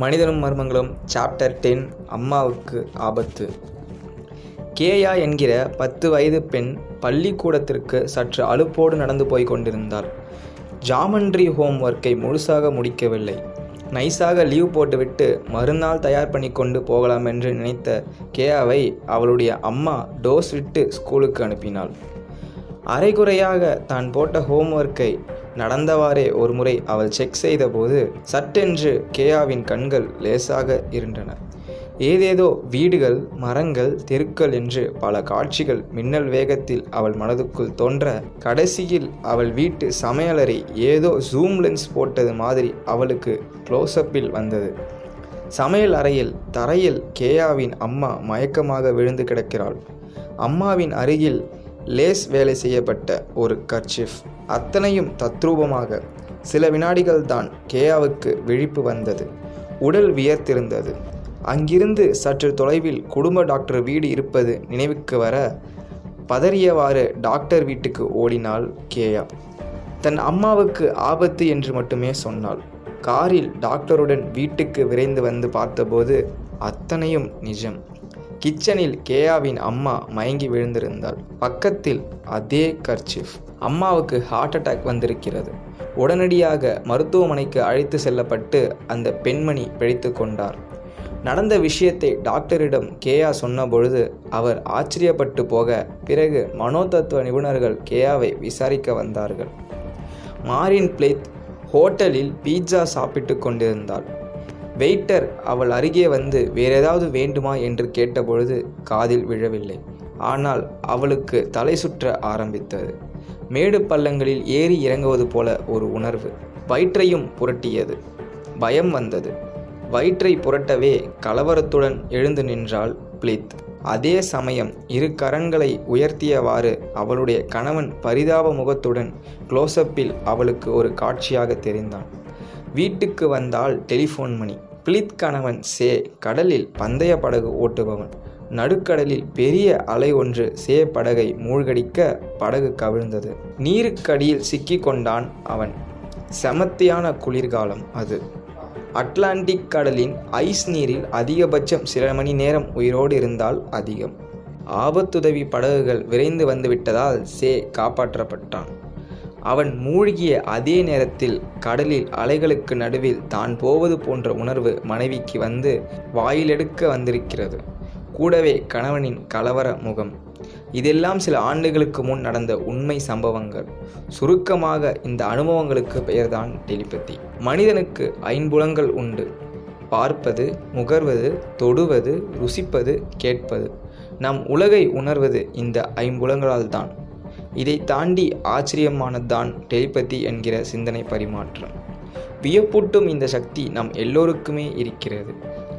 மனிதனும் மர்மங்களும் chapter ten அம்மாவுக்கு ஆபத்து. கேயா என்கிற பத்து வயது பெண் பள்ளிக்கூடத்திற்கு சற்று அலுப்போடு நடந்து போய் கொண்டிருந்தாள் ஜாமண்ட்ரி ஹோம் ஒர்க்கை முழுசாக முடிக்கவில்லை. நைஸாக லீவ் போட்டுவிட்டு மறுநாள் தயார் பண்ணி கொண்டு போகலாம் என்று நினைத்த கேயாவை அவளுடைய அம்மா டோஸ் விட்டு ஸ்கூலுக்கு அனுப்பினாள். அரைகுறையாக தான் போட்ட ஹோம்ஒர்க்கை நடந்தவாறே ஒருமுறை அவள் செக் செய்தபோது சட்டென்று கேயாவின் கண்கள் லேசாக இருந்தன. ஏதேதோ வீடுகள் மரங்கள் தெருக்கள் என்று பல காட்சிகள் மின்னல் வேகத்தில் அவள் மனதுக்குள் தோன்ற கடைசியில் அவள் வீட்டு சமையலறை ஏதோ ஜூம் லென்ஸ் போட்டது மாதிரி அவளுக்கு க்ளோஸ்அப்பில் வந்தது. சமையல் அறையில் தரையில் கேயாவின் அம்மா மயக்கமாக விழுந்து கிடக்கிறாள். அம்மாவின் அருகில் லேஸ் வேலை செய்யப்பட்ட ஒரு கர்ச்சிஃப். அத்தனையும் தத்ரூபமாக. சில வினாடிகள் தான் கேயாவுக்கு விழிப்பு வந்தது. உடல் வியர்த்திருந்தது. அங்கிருந்து சற்று தொலைவில் குடும்ப டாக்டர் வீடு இருப்பது நினைவுக்கு வர பதறியவாறு டாக்டர் வீட்டுக்கு ஓடினாள் கேயா. தன் அம்மாவுக்கு ஆபத்து என்று மட்டுமே சொன்னாள். காரில் டாக்டருடன் வீட்டுக்கு விரைந்து வந்து பார்த்தபோது அத்தனையும் நிஜம். கிச்சனில் கேயாவின் அம்மா மயங்கி விழுந்திருந்தாள். பக்கத்தில் அதே கர்ச்சிஃப். அம்மாவுக்கு ஹார்ட் அட்டாக் வந்திருக்கிறது. உடனடியாக மருத்துவமனைக்கு அழைத்து செல்லப்பட்டு அந்த பெண்மணி பிழைத்து கொண்டார். நடந்த விஷயத்தை டாக்டரிடம் கேயா சொன்னபொழுது அவர் ஆச்சரியப்பட்டு போக பிறகு மனோதத்துவ நிபுணர்கள் கேயாவை விசாரிக்க வந்தார்கள். மாரின் பிளேத் ஹோட்டலில் பீட்சா சாப்பிட்டு கொண்டிருந்தாள். வெயிட்டர் அவள் அருகே வந்து வேற ஏதாவது வேண்டுமா என்று கேட்டபொழுது காதில் விழவில்லை. ஆனால் அவளுக்கு தலை சுற்ற ஆரம்பித்தது. மேடு பள்ளங்களில் ஏறி இறங்குவது போல ஒரு உணர்வு. வயிற்றையும் புரட்டியது. பயம் வந்தது. வயிற்றை புரட்டவே கலவரத்துடன் எழுந்து நின்றாள் பிளித். அதே சமயம் இரு கரங்களை உயர்த்தியவாறு அவளுடைய கணவன் பரிதாப முகத்துடன் க்ளோஸ்அப்பில் அவளுக்கு ஒரு காட்சியாக தெரிந்தான். வீட்டுக்கு வந்தால் டெலிஃபோன் மணி. பிளித்கணவன் சே கடலில் பந்தய படகு ஓட்டுபவன். நடுக்கடலில் பெரிய அலை ஒன்று சே படகை மூழ்கடிக்க படகு கவிழ்ந்தது. நீருக்கடியில் சிக்கிக்கொண்டான் அவன். செமத்தியான குளிர்காலம் அது. அட்லாண்டிக் கடலின் ஐஸ் நீரில் அதிகபட்சம் சில மணி நேரம் உயிரோடு இருந்தால் அதிகம். ஆபத்துதவி படகுகள் விரைந்து வந்துவிட்டதால் சே காப்பாற்றப்பட்டான். அவன் மூழ்கிய அதே நேரத்தில் கடலில் அலைகளுக்கு நடுவில் தான் போவது போன்ற உணர்வு மனைவிக்கு வந்து வாயிலெடுக்க வந்திருக்கிறது. கூடவே கணவனின் கலவர முகம். இதெல்லாம் சில ஆண்டுகளுக்கு முன் நடந்த உண்மை சம்பவங்கள். சுருக்கமாக இந்த அனுபவங்களுக்கு பெயர்தான் டெலிபதி. மனிதனுக்கு ஐம்புலங்கள் உண்டு. பார்ப்பது முகர்வது தொடுவது ருசிப்பது கேட்பது. நம் உலகை உணர்வது இந்த ஐம்புலங்களால் தான் இதை தாண்டி ஆச்சரியமானதுதான் டெலிபதி என்கிற சிந்தனை பரிமாற்றம். வியப்பூட்டும் இந்த சக்தி நம் எல்லோருக்குமே இருக்கிறது.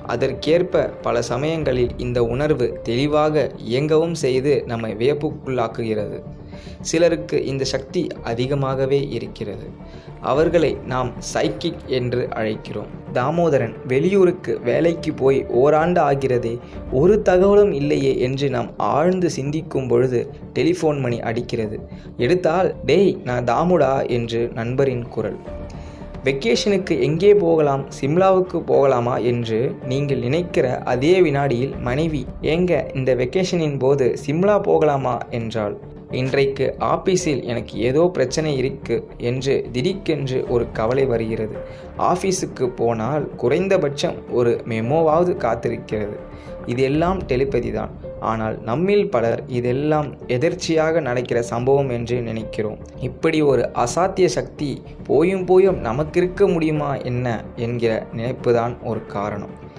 அதற்கேற்ப பல சமயங்களில் இந்த உணர்வு தெளிவாக இயங்கவும் செய்து நம்மை வியப்புக்குள்ளாக்குகிறது. சிலருக்கு இந்த சக்தி அதிகமாகவே இருக்கிறது. அவர்களை நாம் சைக்கிக் என்று அழைக்கிறோம். தாமோதரன் வெளியூருக்கு வேலைக்கு போய் ஓராண்டு ஆகிறதே ஒரு தகவலும் இல்லையே என்று நாம் ஆழ்ந்து சிந்திக்கும் பொழுது டெலிஃபோன் மணி அடிக்கிறது. எடுத்தால் டேய் நான் தாமுடா என்று நண்பரின் குரல். வெக்கேஷனுக்கு எங்கே போகலாம்? சிம்லாவுக்கு போகலாமா? என்று நீங்கள் நினைக்கிற அதே வினாடியில் மனைவி ஏங்க இந்த வெக்கேஷனின் போது சிம்லா போகலாமா? என்றாள். இன்றைக்கு ஆபீஸில் எனக்கு ஏதோ பிரச்சனை இருக்கு என்று திடீக்கென்று ஒரு கவலை வருகிறது. ஆஃபீஸுக்கு போனால் குறைந்தபட்சம் ஒரு மெமோவாவது காத்திருக்கிறது. இதெல்லாம் டெலிபதி தான் ஆனால் நம்மில் பலர் இதெல்லாம் எதிர்ச்சியாக நடக்கிற சம்பவம் என்று நினைக்கிறோம். இப்படி ஒரு அசாத்திய சக்தி போயும் போயும் நமக்கு இருக்க முடியுமா என்ன என்கிற நினைப்புதான் ஒரு காரணம்.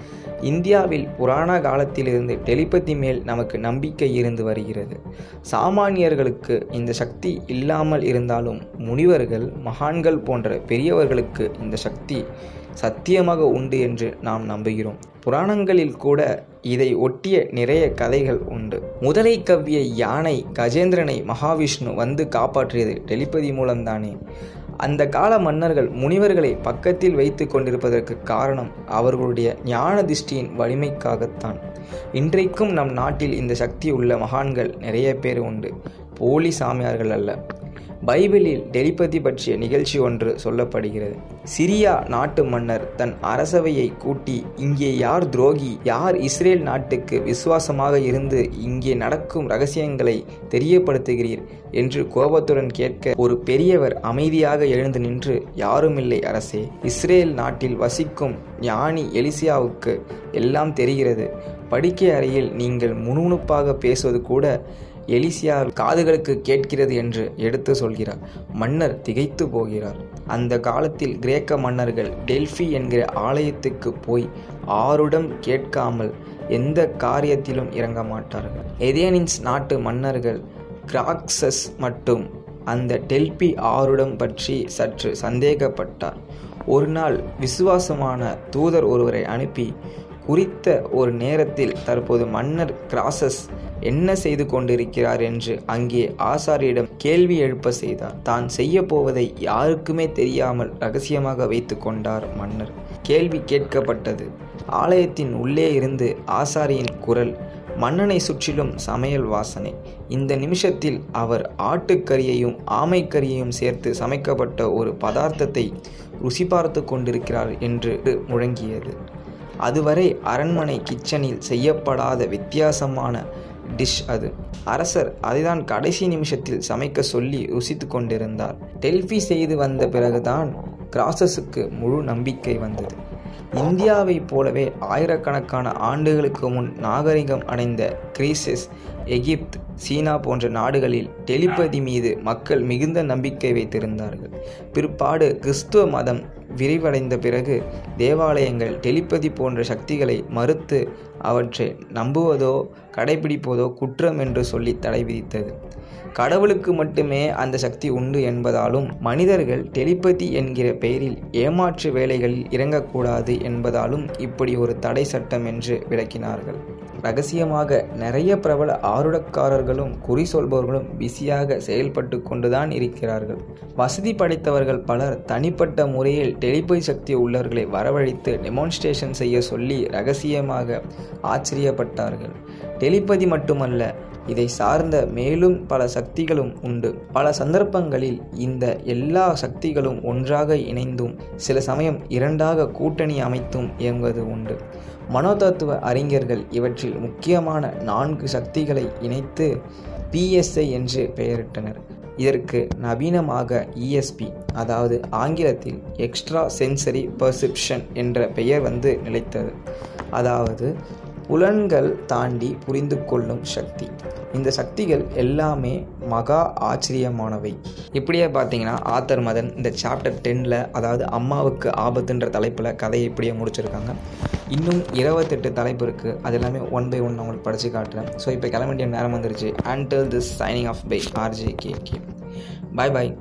இந்தியாவில் புராண காலத்திலிருந்து டெலிபதி மேல் நமக்கு நம்பிக்கை இருந்து வருகிறது. சாமானியர்களுக்கு இந்த சக்தி இல்லாமல் இருந்தாலும் முனிவர்கள் மகான்கள் போன்ற பெரியவர்களுக்கு இந்த சக்தி சத்தியமாக உண்டு என்று நாம் நம்புகிறோம். புராணங்களில் கூட இதை ஒட்டிய நிறைய கதைகள் உண்டு. முதலை கவ்விய யானை கஜேந்திரனை மகாவிஷ்ணு வந்து காப்பாற்றியது டெலிபதி மூலம்தானே? அந்த கால மன்னர்கள் முனிவர்களை பக்கத்தில் வைத்து கொண்டிருப்பதற்கு காரணம் அவர்களுடைய ஞான திஷ்டியின் வலிமைக்காகத்தான். இன்றைக்கும் நம் நாட்டில் இந்த சக்தி உள்ள மகான்கள் நிறைய பேர் உண்டு. போலி சாமியார்கள் அல்ல. பைபிளில் டெலிபதி பற்றிய நிகழ்ச்சி ஒன்று சொல்லப்படுகிறது. சிரியா நாட்டு மன்னர் தன் அரசவையை கூட்டி இங்கே யார் துரோகி? யார் இஸ்ரேல் நாட்டுக்கு விசுவாசமாக இருந்து இங்கே நடக்கும் ரகசியங்களை தெரியப்படுத்துகிறீர்? என்று கோபத்துடன் கேட்க ஒரு பெரியவர் அமைதியாக எழுந்து நின்று யாருமில்லை அரசே இஸ்ரேல் நாட்டில் வசிக்கும் ஞானி எலிசியாவுக்கு எல்லாம் தெரிகிறது. படுக்கை அறையில் நீங்கள் முணுமுணுப்பாக பேசுவது கூட எலிசியா காதுகளுக்கு கேட்கிறது என்று எடுத்து சொல்கிறார். மன்னர் திகைத்து போகிறார். அந்த காலத்தில் கிரேக்க மன்னர்கள் டெல்ஃபி என்கிற ஆலயத்துக்கு போய் ஆருடம் கேட்காமல் எந்த காரியத்திலும் இறங்க மாட்டார்கள். எதேனின்ஸ் நாட்டு மன்னர்கள் கிராக்சஸ் மட்டும் அந்த டெல்பி ஆருடம் பற்றி சற்று சந்தேகப்பட்டார். ஒரு நாள் விசுவாசமான தூதர் ஒருவரை அனுப்பி குறித்த ஒரு நேரத்தில் தற்போது மன்னர் கிராசஸ் என்ன செய்து கொண்டிருக்கிறார் என்று அங்கே ஆசாரியிடம் கேள்வி எழுப்ப செய்தார். தான் செய்ய போவதை யாருக்குமே தெரியாமல் ரகசியமாக வைத்து கொண்டார் மன்னர். கேள்வி கேட்கப்பட்டது. ஆலயத்தின் உள்ளே இருந்து ஆசாரியின் குரல் மன்னனை சுற்றிலும் சமையல் வாசனை. இந்த நிமிஷத்தில் அவர் ஆட்டுக்கறியையும் ஆமைக்கறியையும் சேர்த்து சமைக்கப்பட்ட ஒரு பதார்த்தத்தை ருசி பார்த்து கொண்டிருக்கிறார் என்று முழங்கியது. அதுவரை அரண்மனை கிச்சனில் செய்யப்படாத வித்தியாசமான டிஷ் அது. அரசர் அதைதான் கடைசி நிமிஷத்தில் சமைக்க சொல்லி ருசித்து கொண்டிருந்தார். டெல்ஃபி செய்து வந்த பிறகுதான் கிராசஸுக்கு முழு நம்பிக்கை வந்தது. இந்தியாவைப் போலவே ஆயிரக்கணக்கான ஆண்டுகளுக்கு முன் நாகரிகம் அடைந்த கிரீசஸ் எகிப்த் சீனா போன்ற நாடுகளில் டெலிபதி மீது மக்கள் மிகுந்த நம்பிக்கை வைத்திருந்தார்கள். பிற்பாடு கிறிஸ்துவ மதம் விரிவடைந்த பிறகு தேவாலயங்கள் டெலிபதி போன்ற சக்திகளை மறுத்து அவற்றை நம்புவதோ கடைபிடிப்பதோ குற்றம் என்று சொல்லி தடை விதித்தது. கடவுளுக்கு மட்டுமே அந்த சக்தி உண்டு என்பதாலும் மனிதர்கள் டெலிபதி என்கிற பெயரில் ஏமாற்று வேலைகளில் இறங்கக்கூடாது என்பதாலும் இப்படி ஒரு தடை சட்டம் என்று விளக்கினார்கள். ரகசியமாக நிறைய பிரபல ஆருடக்காரர்களும் குறி சொல்பவர்களும் பிஸியாக செயல்பட்டு கொண்டுதான் இருக்கிறார்கள். வசதி படைத்தவர்கள் பலர் தனிப்பட்ட முறையில் டெலிபதி சக்தி உள்ளவர்களை வரவழைத்து டெமான்ஸ்ட்ரேஷன் செய்ய சொல்லி ரகசியமாக ஆச்சரியப்பட்டார்கள். டெலிபதி மட்டுமல்ல இதை சார்ந்த மேலும் பல சக்திகளும் உண்டு. பல சந்தர்ப்பங்களில் இந்த எல்லா சக்திகளும் ஒன்றாக இணைந்தும் சில சமயம் இரண்டாக கூட்டணி அமைத்தும் இயங்குவது உண்டு. மனோதத்துவ அறிஞர்கள் இவற்றில் முக்கியமான நான்கு சக்திகளை இணைத்து பிஎஸ்ஐ என்று பெயரிட்டனர். இதற்கு நவீனமாக இஎஸ்பி அதாவது ஆங்கிலத்தில் எக்ஸ்ட்ரா சென்சரி பர்செப்ஷன் என்ற பெயர் வந்து நிலைத்தது. அதாவது புலன்கள் தாண்டி புரிந்து கொள்ளும் சக்தி. இந்த சக்திகள் எல்லாமே மகா ஆச்சரியமானவை. இப்படியே பார்த்தீங்கன்னா ஆத்தர் மதன் இந்த சாப்டர் டென்னில் அதாவது அம்மாவுக்கு ஆபத்துன்ற தலைப்பில் கதையை இப்படியே முடிச்சிருக்காங்க. இன்னும் இருபத்தெட்டு தலைப்பு இருக்குது அது எல்லாமே ஒன் பை ஒன் அவங்களுக்கு படித்து காட்டுறேன். ஸோ இப்போ கிளம்பிய நேரம் வந்துருச்சு. Until this signing off by RJ K K bye bye